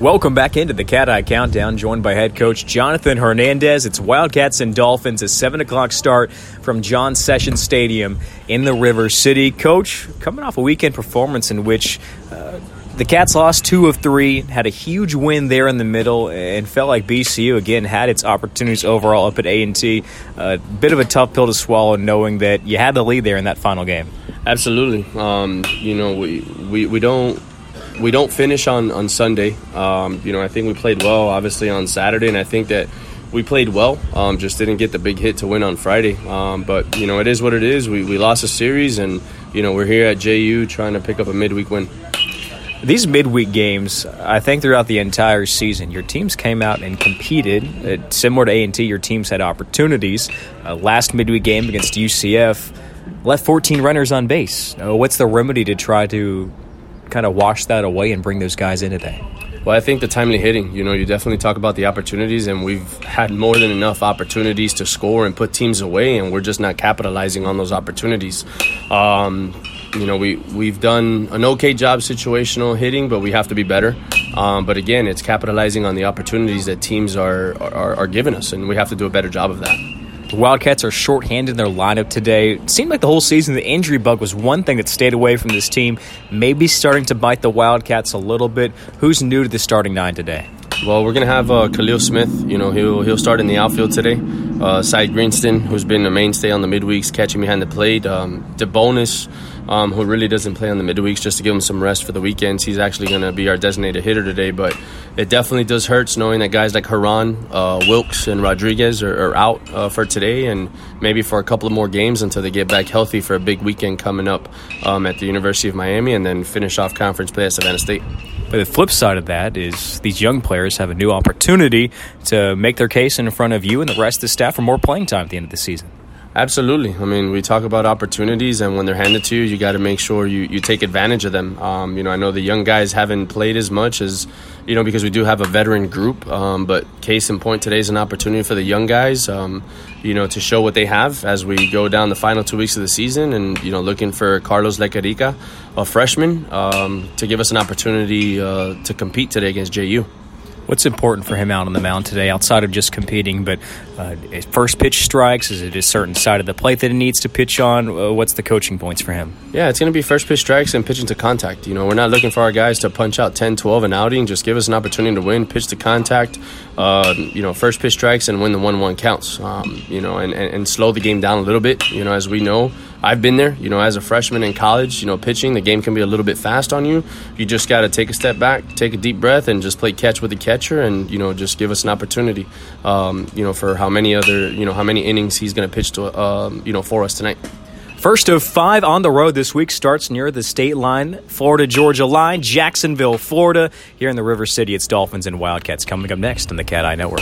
Welcome back into the Cat Eye Countdown, joined by head coach Jonathan Hernandez. It's Wildcats and Dolphins, a 7 o'clock start from John Sessions Stadium in the River City. Coach, coming off a weekend performance in which uh, the Cats lost two of three, had a huge win there in the middle, and felt like BCU again had its opportunities overall up at a&t. A bit of a tough pill to swallow, knowing that you had the lead there in that final game. Absolutely. Um, you know, we, we, we don't we don't finish on on Sunday. Um, you know, I think we played well, obviously on Saturday, and I think that we played well. Um, just didn't get the big hit to win on Friday. Um, but you know, it is what it is. We we lost a series, and you know, we're here at JU trying to pick up a midweek win. These midweek games, I think throughout the entire season, your teams came out and competed. Uh, similar to A and T, your teams had opportunities. Uh, last midweek game against UCF left 14 runners on base. Uh, what's the remedy to try to kind of wash that away and bring those guys in today? Well, I think the timely hitting, you know, you definitely talk about the opportunities, and we've had more than enough opportunities to score and put teams away, and we're just not capitalizing on those opportunities. Um, you know, we, we've done an okay job situational hitting, but we have to be better. Um, but again, it's capitalizing on the opportunities that teams are, are, are giving us, and we have to do a better job of that. The Wildcats are shorthanded in their lineup today. It seemed like the whole season the injury bug was one thing that stayed away from this team. Maybe starting to bite the Wildcats a little bit. Who's new to the starting nine today? Well, we're gonna have uh, Khalil Smith. You know, he'll he'll start in the outfield today. Uh, Cy Greenston, who's been a mainstay on the midweeks, catching behind the plate. Um, DeBonis, um, who really doesn't play on the midweeks, just to give him some rest for the weekends. He's actually gonna be our designated hitter today. But it definitely does hurt knowing that guys like Herran, uh, Wilkes, and Rodriguez are, are out uh, for today and maybe for a couple of more games until they get back healthy for a big weekend coming up um, at the University of Miami and then finish off conference play at Savannah State. But the flip side of that is these young players have a new opportunity to make their case in front of you and the rest of the staff for more playing time at the end of the season. Absolutely. I mean, we talk about opportunities, and when they're handed to you, you got to make sure you, you take advantage of them. Um, you know, I know the young guys haven't played as much as, you know, because we do have a veteran group. Um, but case in point, today is an opportunity for the young guys, um, you know, to show what they have as we go down the final two weeks of the season and, you know, looking for Carlos Lecarica, a freshman, um, to give us an opportunity uh, to compete today against JU. What's important for him out on the mound today, outside of just competing? But uh, first pitch strikes, is it a certain side of the plate that he needs to pitch on? Uh, what's the coaching points for him? Yeah, it's going to be first pitch strikes and pitching to contact. You know, we're not looking for our guys to punch out 10, 12 an outing. Just give us an opportunity to win, pitch to contact, uh, you know, first pitch strikes and win the 1 1 counts. Um, you know, and, and, and slow the game down a little bit. You know, as we know, I've been there, you know, as a freshman in college, you know, pitching, the game can be a little bit fast on you. You just got to take a step back, take a deep breath, and just play catch with the catcher and, you know, just give us an opportunity, um, you know, for how many other, you know, how many innings he's going to pitch to, um, you know, for us tonight. First of five on the road this week starts near the state line, Florida Georgia line, Jacksonville, Florida. Here in the River City, it's Dolphins and Wildcats coming up next on the Cat Eye Network.